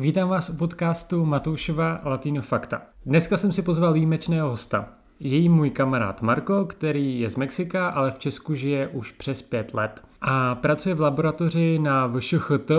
Vítám vás u podcastu Matoušova Latino Fakta. Dneska jsem si pozval výjimečného hosta. Je jí můj kamarád Marko, který je z Mexika, ale v Česku žije už přes pět let. A pracuje v laboratoři na VŠHT,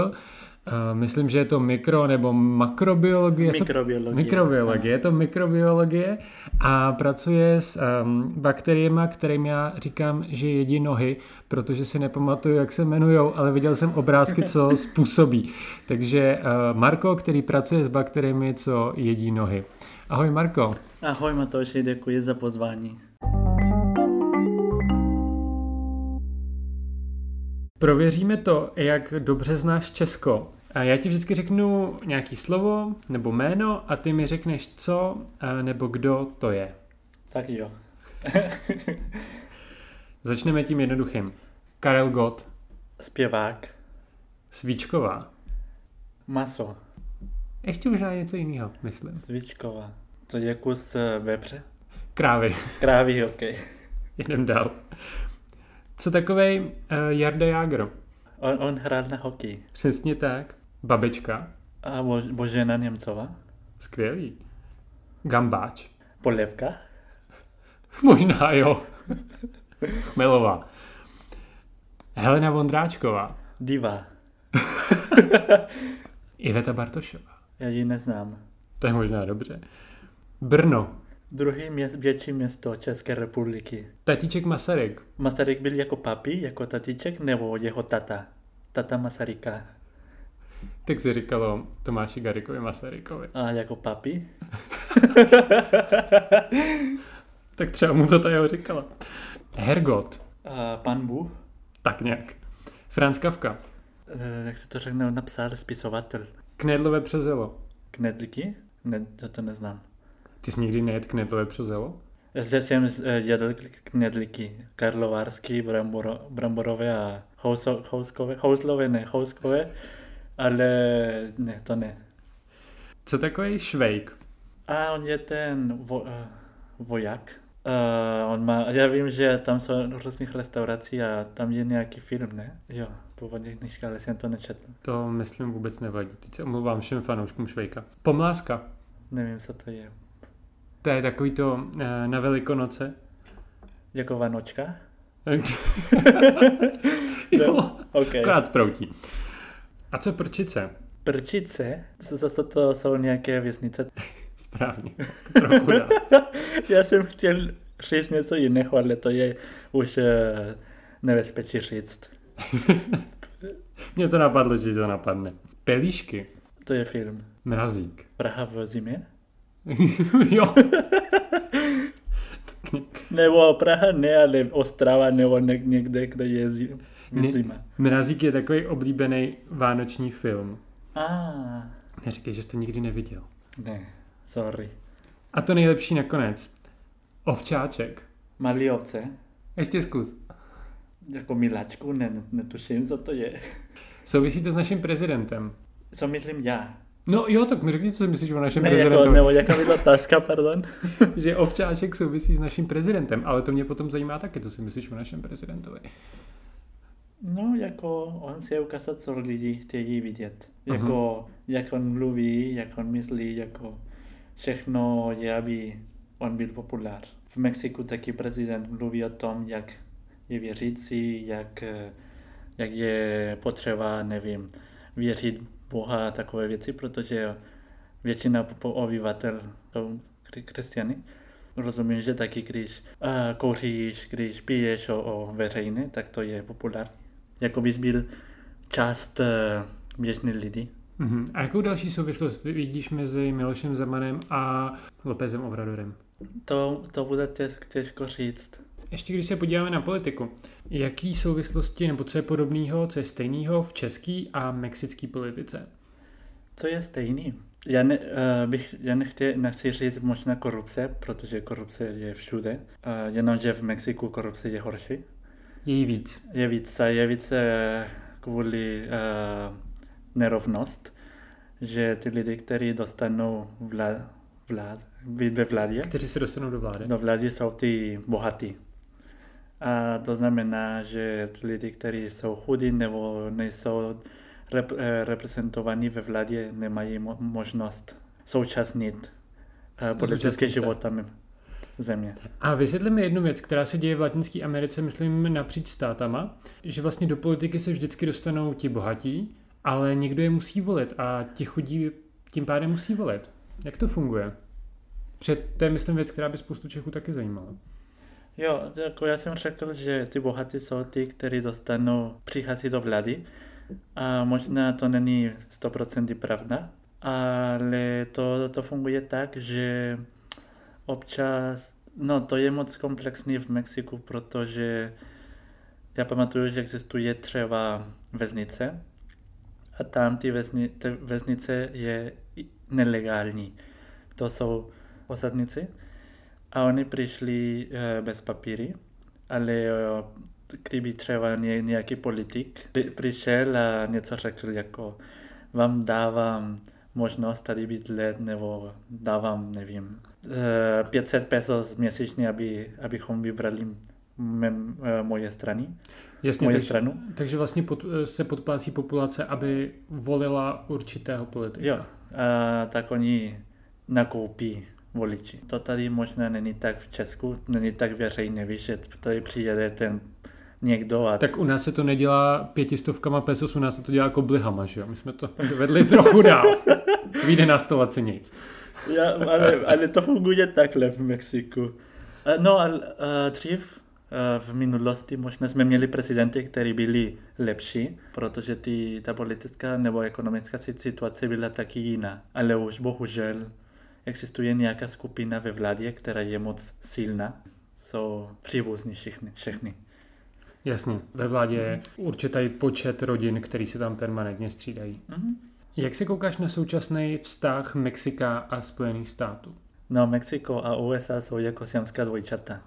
myslím, že je to mikro nebo makrobiologie. Mikrobiologie. Mikrobiologie, je to mikrobiologie a pracuje s um, bakteriemi, kterým já říkám, že jedí nohy, protože si nepamatuju, jak se jmenují, ale viděl jsem obrázky, co způsobí. Takže uh, Marko, který pracuje s bakteriemi, co jedí nohy. Ahoj Marko. Ahoj Matoši, děkuji za pozvání. Prověříme to, jak dobře znáš Česko. A já ti vždycky řeknu nějaký slovo nebo jméno a ty mi řekneš co nebo kdo to je. Tak jo. Začneme tím jednoduchým. Karel Gott. Zpěvák. Svíčková. Maso. Ještě možná něco jiného, myslím. Svíčková. To je kus eh, vepře? Krávy. Krávy, ok. Jdem dál. Co takovej uh, Jarda Jágr? On, on hrál na hokej. Přesně tak. Babička. A Bo, Božena Němcová? Skvělý. Gambáč. Polevka? Možná jo. Chmelová. Helena Vondráčková. Diva. Iveta Bartošová. Já ji neznám. To je možná dobře. Brno. Druhý měst, větší město České republiky. Tatíček Masaryk. Masaryk byl jako papi, jako tatíček, nebo jeho tata? Tata Masaryka. Tak se říkalo Tomáši Garikovi Masarykovi. A jako papi? tak třeba mu to ta jeho říkala. Hergot. A pan Bu? Tak nějak. Franz Kafka. E, jak se to řekne, napsal spisovatel. Knedlové přezelo. Knedlíky? Ne, to, to neznám. Ty jsi nikdy nejet knedlové přezelo? Já jsem jedl knedlíky. Karlovarský, bramboro, bramborové a houso, houskové, houslové, ne, houskové, ale ne, to ne. Co takový švejk? A on je ten vo, uh, voják. Uh, on má, já vím, že tam jsou různých restaurací a tam je nějaký film, ne? Jo, původně knižka, ale jsem to nečetl. To myslím vůbec nevadí. Teď se omlouvám všem fanouškům Švejka. Pomláska. Nevím, co to je. To je takový to uh, na Velikonoce. Jako vanočka? jo, okay. akorát sproutí. A co prčice? Prčice? To, to, jsou nějaké věznice? Správně. Trochu Já jsem chtěl říct něco jiného, ale to je už uh, nebezpečí říct. Mně to napadlo, že to napadne. Pelíšky. To je film. Mrazík. Praha v zimě? jo. nebo Praha ne, ale Ostrava nebo někde, kde je zima. zima. Mrazík je takový oblíbený vánoční film. A. Ah. Neříkej, že jsi to nikdy neviděl. Ne, sorry. A to nejlepší nakonec. Ovčáček. Malý ovce. Ještě zkus. Jako miláčku, ne, netuším, co to je. Souvisí to s naším prezidentem. Co myslím já? No jo, tak mi řekni, co si myslíš o našem ne, prezidentovi. Jako, nebo jaká byla otázka, pardon? že ovčáček souvisí s naším prezidentem, ale to mě potom zajímá taky, co si myslíš o našem prezidentovi. No, jako on se ukázat, co lidi chtějí vidět. Jako, uh-huh. jak on mluví, jak on myslí, jako všechno je, aby on byl populár. V Mexiku taky prezident mluví o tom, jak je věřící, jak, jak je potřeba, nevím, věřit Boha a takové věci, protože většina obyvatel jsou křesťany. Rozumím, že taky, když uh, kouříš, když piješ o, o veřejné, tak to je populární. Jako bys byl část uh, běžných lidí. Uh-huh. A jakou další souvislost vidíš mezi Milošem Zemanem a Lópezem Obradorem? To, to bude těžko říct. Ještě když se podíváme na politiku, jaký souvislosti nebo co je podobného, co je stejného v české a mexické politice? Co je stejný? Já, ne, uh, bych, já nechtěl, nechci říct možná korupce, protože korupce je všude, uh, jenomže v Mexiku korupce je horší. Je víc. Je víc a je víc kvůli uh, nerovnost, že ty lidi, kteří dostanou vlád, vlád, ve vládě, kteří se dostanou do vlády, do vlády jsou ty bohatí. A to znamená, že ty lidi, kteří jsou chudí nebo nejsou rep, eh, reprezentovaní ve vládě nemají mo- možnost současnit eh, politické životem země. A vysvětli mi jednu věc, která se děje v Latinské Americe, myslím, napříč státama, že vlastně do politiky se vždycky dostanou ti bohatí, ale někdo je musí volit a ti chudí tím pádem musí volit. Jak to funguje? Před to je, myslím, věc, která by spoustu Čechů taky zajímala. Jo, jako já jsem řekl, že ty bohatí jsou ty, kteří dostanou, přichází do vlády a možná to není 100% pravda, ale to, to funguje tak, že občas, no to je moc komplexní v Mexiku, protože já pamatuju, že existuje třeba vesnice a tam ty, vesni, ty vesnice je nelegální. To jsou osadníci a oni přišli uh, bez papíry, ale uh, kdyby třeba nějaký politik přišel a něco řekl jako vám dávám možnost tady být let nebo dávám, nevím, 500 pesos měsíčně, aby, abychom vybrali mém, moje strany. Jasně, moje takže, stranu. takže vlastně pod, se podplácí populace, aby volila určitého politika. Jo, a, tak oni nakoupí voliči. To tady možná není tak v Česku, není tak veřejné, víš, že tady přijede ten někdo. A tak u nás se to nedělá pětistovkama pesos, u nás se to dělá koblihama, že jo? My jsme to vedli trochu dál. Vyjde na stolaci nic. Ja, ale, ale to funguje takhle v Mexiku. No a dřív v minulosti možná jsme měli prezidenty, kteří byli lepší, protože ty, ta politická nebo ekonomická situace byla taky jiná. Ale už bohužel existuje nějaká skupina ve vládě, která je moc silná. Jsou příbuzní všichni. všechny. Jasně, ve vládě je určitý počet rodin, který se tam permanentně střídají. Mm-hmm. Jak se koukáš na současný vztah Mexika a Spojených států? No, Mexiko a USA jsou jako siamská dvojčata,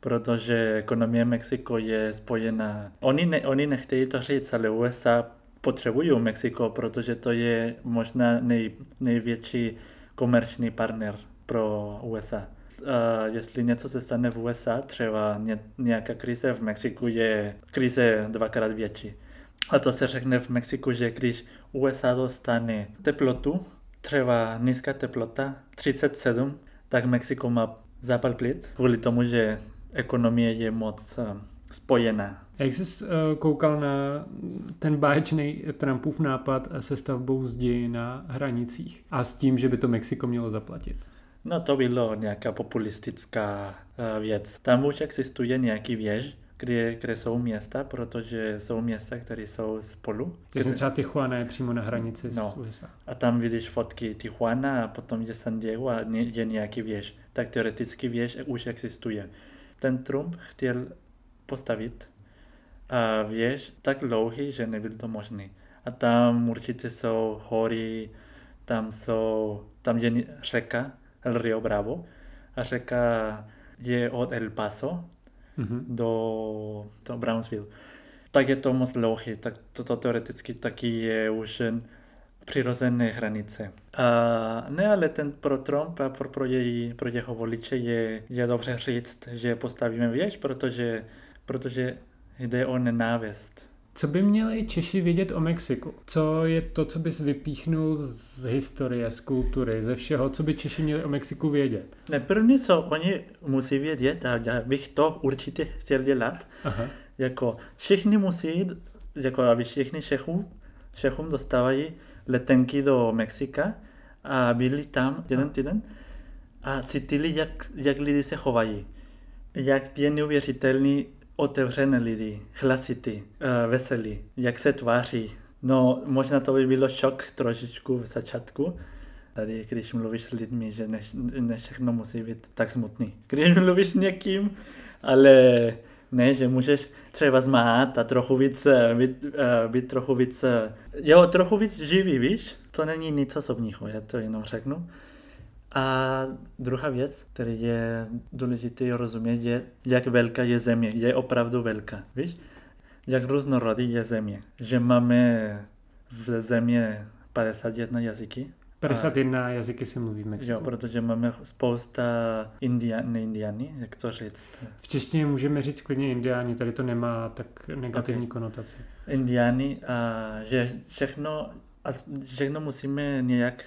protože ekonomie Mexiko je spojená. Oni, ne, oni nechtějí to říct, ale USA potřebují Mexiko, protože to je možná nej, největší komerční partner pro USA. Uh, jestli něco se stane v USA, třeba nějaká krize v Mexiku je krize dvakrát větší. A to se řekne v Mexiku, že když USA dostane teplotu, třeba nízká teplota, 37, tak Mexiko má zápal plic, kvůli tomu, že ekonomie je moc uh, spojená. Jak jsi uh, koukal na ten báječný Trumpův nápad se stavbou zdi na hranicích a s tím, že by to Mexiko mělo zaplatit? No to bylo nějaká populistická uh, věc. Tam už existuje nějaký věž, kde, kde jsou města, protože jsou města, které jsou spolu. Takže třeba Tijuana je přímo na hranici no. s USA. A tam vidíš fotky Tijuana a potom je San Diego a je nějaký věž. Tak teoreticky věž už existuje. Ten Trump chtěl postavit a věž tak dlouhý, že nebyl to možný. A tam určitě jsou hory, tam jsou, tam je řeka, El Rio Bravo. A řeka je od El Paso mm-hmm. do, do Brownsville. Tak je to moc dlouhý, tak toto teoreticky taky je už přirozené hranice. A ne, ale ten pro Trump a pro, pro, její, pro jeho voliče je, je dobře říct, že postavíme věž, protože, protože jde o nenávist. Co by měli Češi vědět o Mexiku? Co je to, co bys vypíchnul z historie, z kultury, ze všeho, co by Češi měli o Mexiku vědět? Ne, první, co oni musí vědět, a já bych to určitě chtěl dělat, Aha. jako všichni musí, jako aby všichni Čechů, Čechům dostávají letenky do Mexika a byli tam jeden týden a cítili, jak, jak lidi se chovají. Jak je neuvěřitelný otevřené lidi, hlasitý, uh, veselý, jak se tváří. No, možná to by bylo šok trošičku v začátku, tady, když mluvíš s lidmi, že ne, ne všechno musí být tak smutný. Když mluvíš s někým, ale ne, že můžeš třeba zmát a trochu víc, eh, být, uh, být trochu víc, jo, trochu víc živý, víš? To není nic osobního, já to jenom řeknu. A druhá věc, která je důležité rozumět, je, jak velká je země. Je opravdu velká, víš? Jak různorodý je země. Že máme v země 51 jazyky 51 a... jazyky se mluví v Mexiku. Jo, protože máme spousta indian, indiany, jak to říct? V češtině můžeme říct klidně indiáni, tady to nemá tak negativní okay. konotaci. Indiány a že všechno, a všechno musíme nějak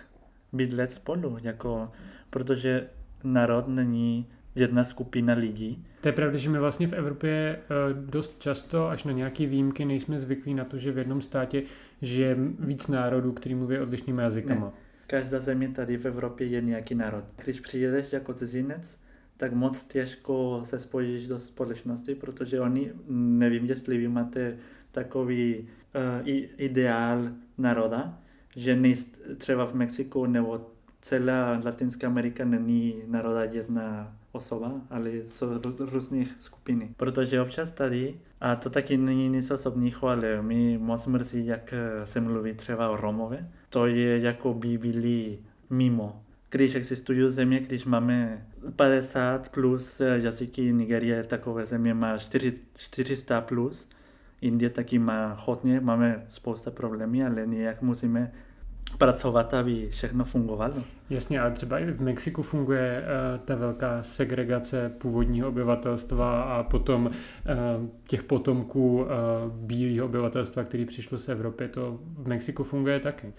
bydlet spolu, jako, protože národ není jedna skupina lidí. To je pravda, že my vlastně v Evropě eh, dost často, až na nějaké výjimky, nejsme zvyklí na to, že v jednom státě žije víc národů, který mluví odlišnými jazykama. Ne. Každá země tady v Evropě je nějaký národ. Když přijedeš jako cizinec, tak moc těžko se spojíš do společnosti, protože oni, nevím, jestli vy máte takový uh, ideál národa, že nejst, třeba v Mexiku nebo celá Latinská Amerika není národa jedna osoba, ale jsou různých skupiny. Protože občas tady, a to taky není nic osobního, ale mi moc mrzí, jak se mluví třeba o Romové. To je jako by byli mimo. Když existují země, když máme 50 plus jazyky, Nigerie takové země má 400 plus, Indie taky má hodně, máme spousta problémů, ale nějak musíme pracovat, aby všechno fungovalo. Jasně, ale třeba i v Mexiku funguje uh, ta velká segregace původního obyvatelstva a potom uh, těch potomků uh, bílého obyvatelstva, který přišlo z Evropy, to v Mexiku funguje taky.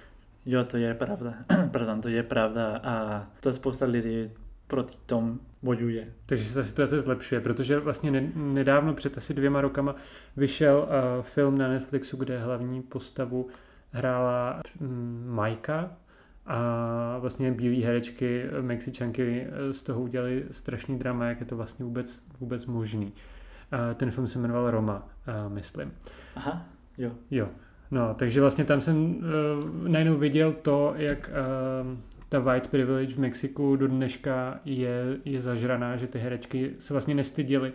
Jo, to je pravda. Pardon, to je pravda a to spousta lidí proti tomu bojuje. Takže se ta situace zlepšuje, protože vlastně nedávno před asi dvěma rokama vyšel uh, film na Netflixu, kde hlavní postavu hrála mm, Majka a vlastně bílé herečky, Mexičanky z toho udělali strašný drama, jak je to vlastně vůbec, vůbec možný. Ten film se jmenoval Roma, myslím. Aha, jo. Jo. No, takže vlastně tam jsem uh, najednou viděl to, jak uh, ta white privilege v Mexiku do dneška je, je zažraná, že ty herečky se vlastně nestyděly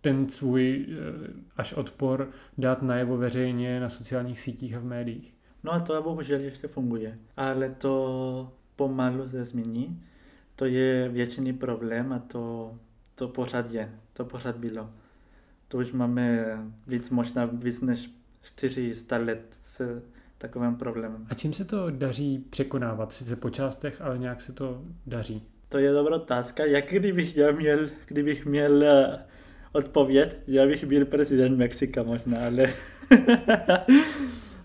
ten svůj uh, až odpor dát najevo veřejně na sociálních sítích a v médiích. No a to bohužel ještě funguje. Ale to pomalu se změní. To je většiný problém a to, to pořád je. To pořád bylo. To už máme víc, možná víc než 400 let s takovým problémem. A čím se to daří překonávat? Sice po částech, ale nějak se to daří. To je dobrá otázka. Jak kdybych já měl, kdybych měl eh, odpověď, já bych byl prezident Mexika možná, ale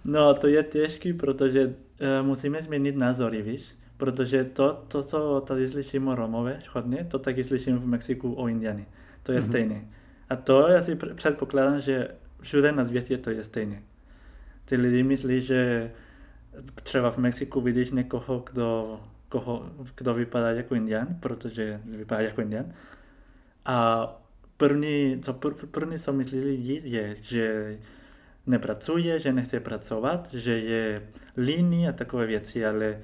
No, to je těžký, protože uh, musíme změnit názory, víš? Protože to, to, co tady slyším o Romové hodně, to taky slyším v Mexiku o Indiany. To je mm-hmm. stejné. A to já si předpokládám, že všude na světě to je stejné. Ty lidi myslí, že třeba v Mexiku vidíš někoho, kdo, koho, kdo vypadá jako Indian, protože vypadá jako Indian. A první, co první, co myslí lidi, je, že nepracuje, že nechce pracovat, že je líný a takové věci, ale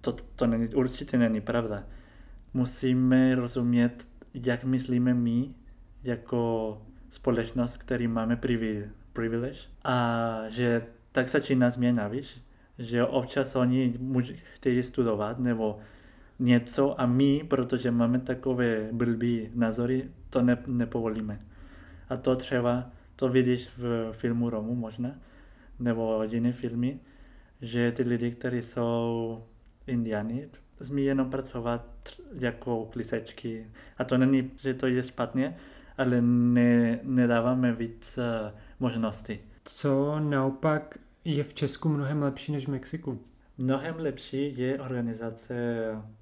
to, to není, určitě není pravda. Musíme rozumět, jak myslíme my jako společnost, který máme privilege a že tak začíná změna, víš? Že občas oni chtějí studovat nebo něco a my, protože máme takové blbý názory, to ne, nepovolíme. A to třeba to vidíš v filmu Romu možná, nebo jiné filmy, že ty lidi, kteří jsou indiáni, smí jenom pracovat jako klisečky. A to není, že to je špatně, ale ne, nedáváme víc uh, možností. Co naopak je v Česku mnohem lepší než v Mexiku? Mnohem lepší je organizace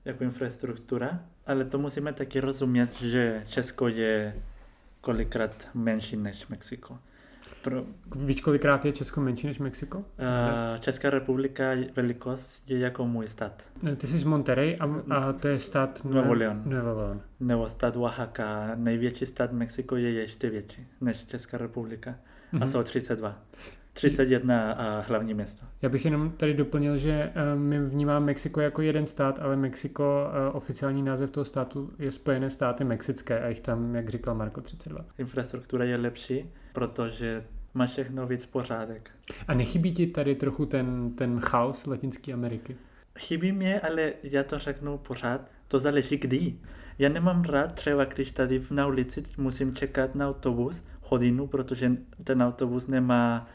jako infrastruktura, ale to musíme taky rozumět, že Česko je kolikrát menší než Mexiko. Pro... Víš, kolikrát je Česko menší než Mexiko? Uh, Česká republika velikost je jako můj stát. Ty jsi z Monterrey a, a to je stát Nuevo León. Nuevo León. Nebo stát Oaxaca. Největší stát Mexiko je ještě větší než Česká republika. Mm-hmm. A jsou 32. 31 a hlavní město. Já bych jenom tady doplnil, že eh, my vnímáme Mexiko jako jeden stát, ale Mexiko, eh, oficiální název toho státu je Spojené státy mexické a jich tam, jak říkal Marko, 32. Infrastruktura je lepší, protože má všechno víc pořádek. A nechybí ti tady trochu ten, ten chaos Latinské Ameriky? Chybí mě, ale já to řeknu pořád, to záleží kdy. Já nemám rád třeba, když tady na ulici musím čekat na autobus hodinu, protože ten autobus nemá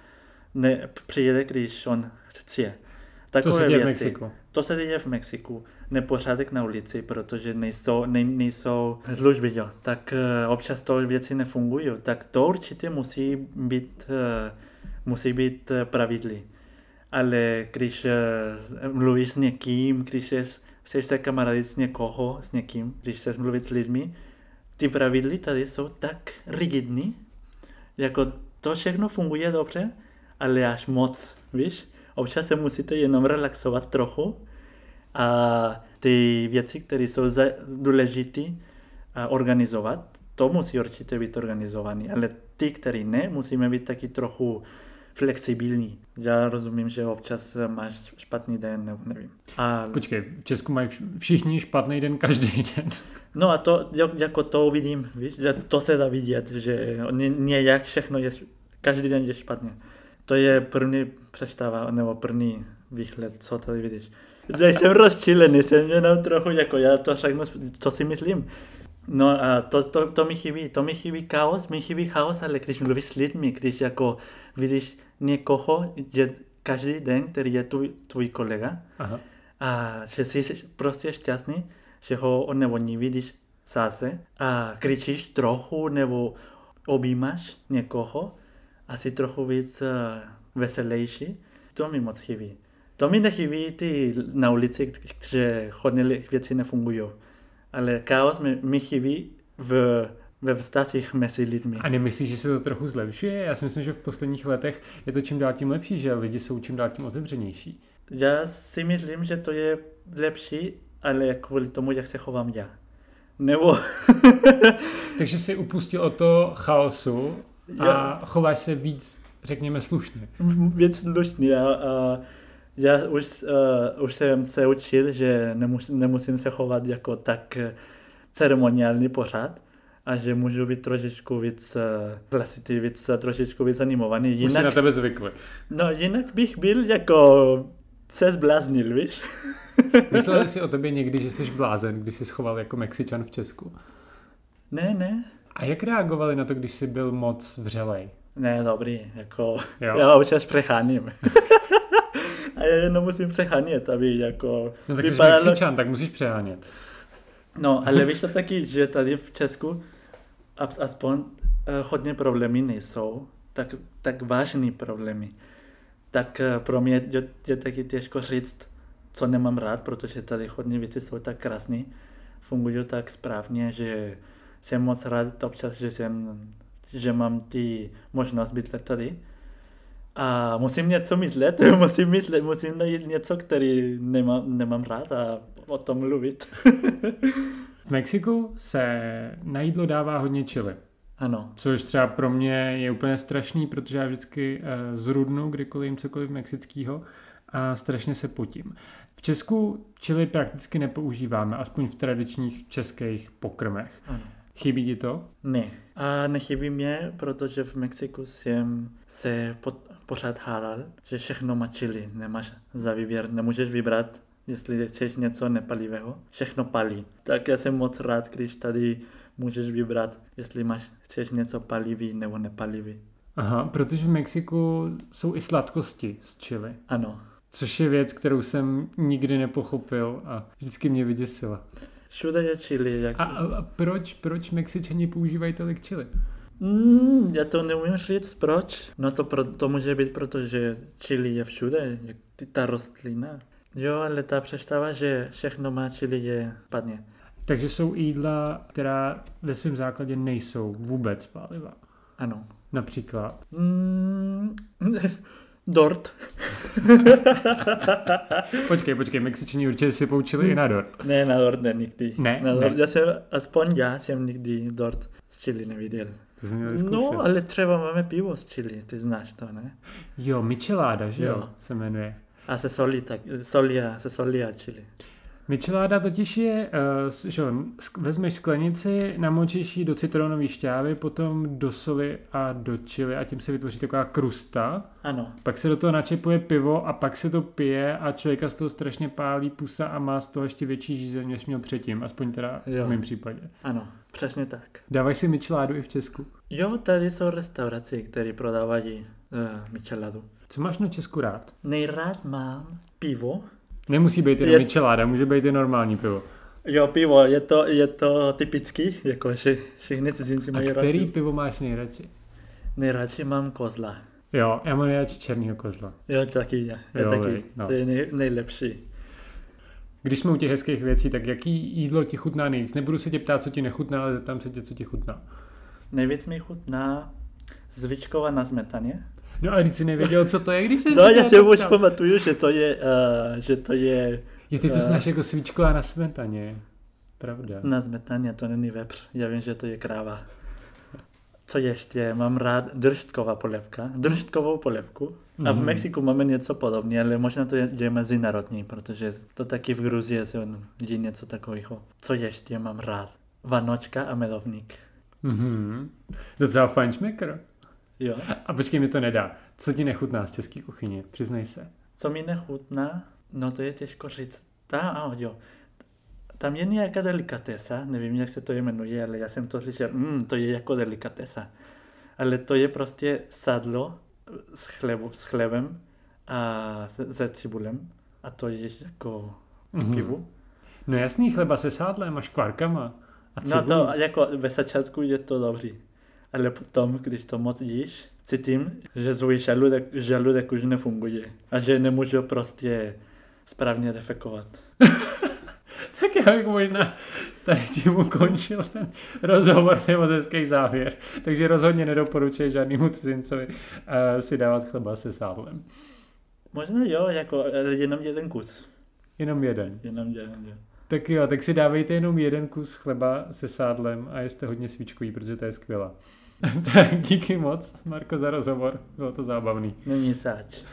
ne, přijede, když on chce. Takové to se věci. To se děje v Mexiku. Nepořádek na ulici, protože nejsou, ne, nejsou služby, jo. Tak uh, občas to věci nefungují. Tak to určitě musí být, uh, musí být uh, pravidly. Ale když uh, mluvíš s někým, když chceš se kamarádit s někoho, s někým, když chceš mluvit s lidmi, ty pravidly tady jsou tak rigidní, jako to všechno funguje dobře, ale až moc, víš? Občas se musíte jenom relaxovat trochu a ty věci, které jsou důležité organizovat, to musí určitě být organizovaný, ale ty, které ne, musíme být taky trochu flexibilní. Já rozumím, že občas máš špatný den, nebo nevím. A... Počkej, v Česku mají všichni špatný den každý den. No a to, jako to vidím, víš, že to se dá vidět, že nějak všechno je, každý den je špatně. To je první představa, nebo první výhled, co tady vidíš. Já jsem rozčilený, jsem jenom trochu, jako já to řeknu, co si myslím. No a to, to, to mi chybí, to mi chybí chaos, mi chybí chaos, ale když mluvíš s lidmi, když jako vidíš někoho, že každý den, který je tvůj, tvůj kolega, Aha. a že jsi prostě šťastný, že ho nebo nevidíš zase a kričíš trochu nebo objímáš někoho, asi trochu víc uh, veselější, to mi moc chybí. To mi nechybí ty na ulici, že hodně věci nefungují. Ale chaos mi, mi chybí v ve vztazích mezi lidmi. A nemyslíš, že se to trochu zlepšuje? Já si myslím, že v posledních letech je to čím dál tím lepší, že lidi jsou čím dál tím otevřenější. Já si myslím, že to je lepší, ale kvůli tomu, jak se chovám já. Nebo... Takže jsi upustil o to chaosu a já... chováš se víc, řekněme, slušně. Víc slušně a, a já už, uh, už jsem se učil, že nemus, nemusím se chovat jako tak ceremoniální pořád a že můžu být trošičku víc hlasitý, víc trošičku víc animovaný. Jinak, Už na tebe zvykli. No, jinak bych byl jako se zbláznil, víš? Myslel jsi o tobě někdy, že jsi blázen, když jsi schoval jako Mexičan v Česku? Ne, ne. A jak reagovali na to, když jsi byl moc vřelej? Ne, dobrý, jako jo. já občas přecháním. a já jenom musím přehánět, aby jako... No tak vypadalo... jsi Mexičan, tak musíš přehánět. No, ale víš to taky, že tady v Česku aspoň uh, hodně problémy nejsou, tak, tak vážný problémy. Tak uh, pro mě je, je taky těžko říct, co nemám rád, protože tady hodně věci jsou tak krásné, fungují tak správně, že jsem moc rád občas, že, jsem, že mám ty možnost být tady. A musím něco myslet, musím myslet, musím najít něco, který nemám, nemám rád a o tom mluvit. v Mexiku se na jídlo dává hodně čili. Ano. Což třeba pro mě je úplně strašný, protože já vždycky uh, zrudnu, kdykoliv jim cokoliv mexického a strašně se potím. V Česku čili prakticky nepoužíváme, aspoň v tradičních českých pokrmech. Ano. Chybí ti to? Ne. A nechybí mě, protože v Mexiku jsem se pod, pořád hádal, že všechno má čili, nemáš za výběr, nemůžeš vybrat jestli chceš něco nepalivého, všechno palí. Tak já jsem moc rád, když tady můžeš vybrat, jestli máš, chceš něco palivý nebo nepalivý. Aha, protože v Mexiku jsou i sladkosti z chili. Ano. Což je věc, kterou jsem nikdy nepochopil a vždycky mě vyděsila. Všude je chili. Jak... A, a, proč, proč Mexičani používají tolik chili? Mm, já to neumím říct, proč. No to, pro, to může být, protože chili je všude, jak ta rostlina. Jo, ale ta představa, že všechno má čili je padně. Takže jsou jídla, která ve svém základě nejsou vůbec pálivá. Ano. Například? Mm, dort. počkej, počkej, Mexičani určitě si poučili i na dort. Ne, na dort ne, nikdy. Ne, na dort, ne. Já jsem, aspoň já jsem nikdy dort z chili neviděl. No, ale třeba máme pivo z chili, ty znáš to, ne? Jo, micheláda, že jo, jo se jmenuje. A se solí, tak, solí se solí a čili. Micheláda totiž je, uh, že vezmeš sklenici, namočíš ji do citronové šťávy, potom do soli a do čili a tím se vytvoří taková krusta. Ano. Pak se do toho načepuje pivo a pak se to pije a člověka z toho strašně pálí pusa a má z toho ještě větší žízeň, než měl předtím, aspoň teda jo. v mém případě. Ano, přesně tak. Dávají si micheládu i v Česku? Jo, tady jsou restaurace, které prodávají uh, micheládu. Co máš na Česku rád? Nejrád mám pivo Nemusí být jenom Je- micheláda, může být i normální pivo. Jo, pivo, je to, je to typický, jako že všichni cizinci mají rád který pivo. pivo máš nejradši? Nejradši mám kozla. Jo, já mám nejradši černýho kozla. Jo, taky já. Já Jo, taky. vej, no. To je nej, nejlepší. Když jsme u těch hezkých věcí, tak jaký jídlo ti chutná nejvíc? Nebudu se tě ptát, co ti nechutná, ale zeptám se tě, co ti chutná. Nejvíc mi chutná zvičkova na smetaně. No ale když jsi nevěděl, co to je, když jsi No, já si už pamatuju, že to je, uh, že to je Jo, ty to eh, znáš jako svíčková na smetaně. Pravda. na smetaně, to není vepř. Já vím, že to je kráva. Co ještě? Mám rád drštková polevka. Drštkovou polevku. A v Mhm. Mexiku máme něco podobně, ale možná to je, je mezinárodní, protože to taky v Gruzii se je něco takového. Co ještě mám rád? Vanočka a medovník. Mhm. Docela fajn šmekr. Jo. A počkej, mi to nedá. Co ti nechutná z české kuchyně? Přiznej se. Co mi nechutná? No to je těžko říct. Ta, a jo. Tam je nějaká delikatesa, nevím, jak se to jmenuje, ale já jsem to slyšel, mm, to je jako delikatesa. Ale to je prostě sadlo s, chlebu, s chlebem a se, se cibulem. A to je jako Mhm. pivu. No jasný, chleba se sádlem a škvárkama. A No cibulí. to jako ve začátku je to dobrý. Ale potom, když to moc jíš, cítím, že svůj žaludek, žaludek už nefunguje. A že nemůžu prostě správně defekovat. Tak já bych možná tady tím ukončil ten rozhovor, to je moc hezký závěr. Takže rozhodně nedoporučuji žádnému cizincovi uh, si dávat chleba se sádlem. Možná jo, jako ale jenom jeden kus. Jenom jeden. Jenom jeden, jo. Tak jo, tak si dávejte jenom jeden kus chleba se sádlem a jste hodně svíčkový, protože to je skvělá. tak díky moc, Marko, za rozhovor. Bylo to zábavný. Není zač.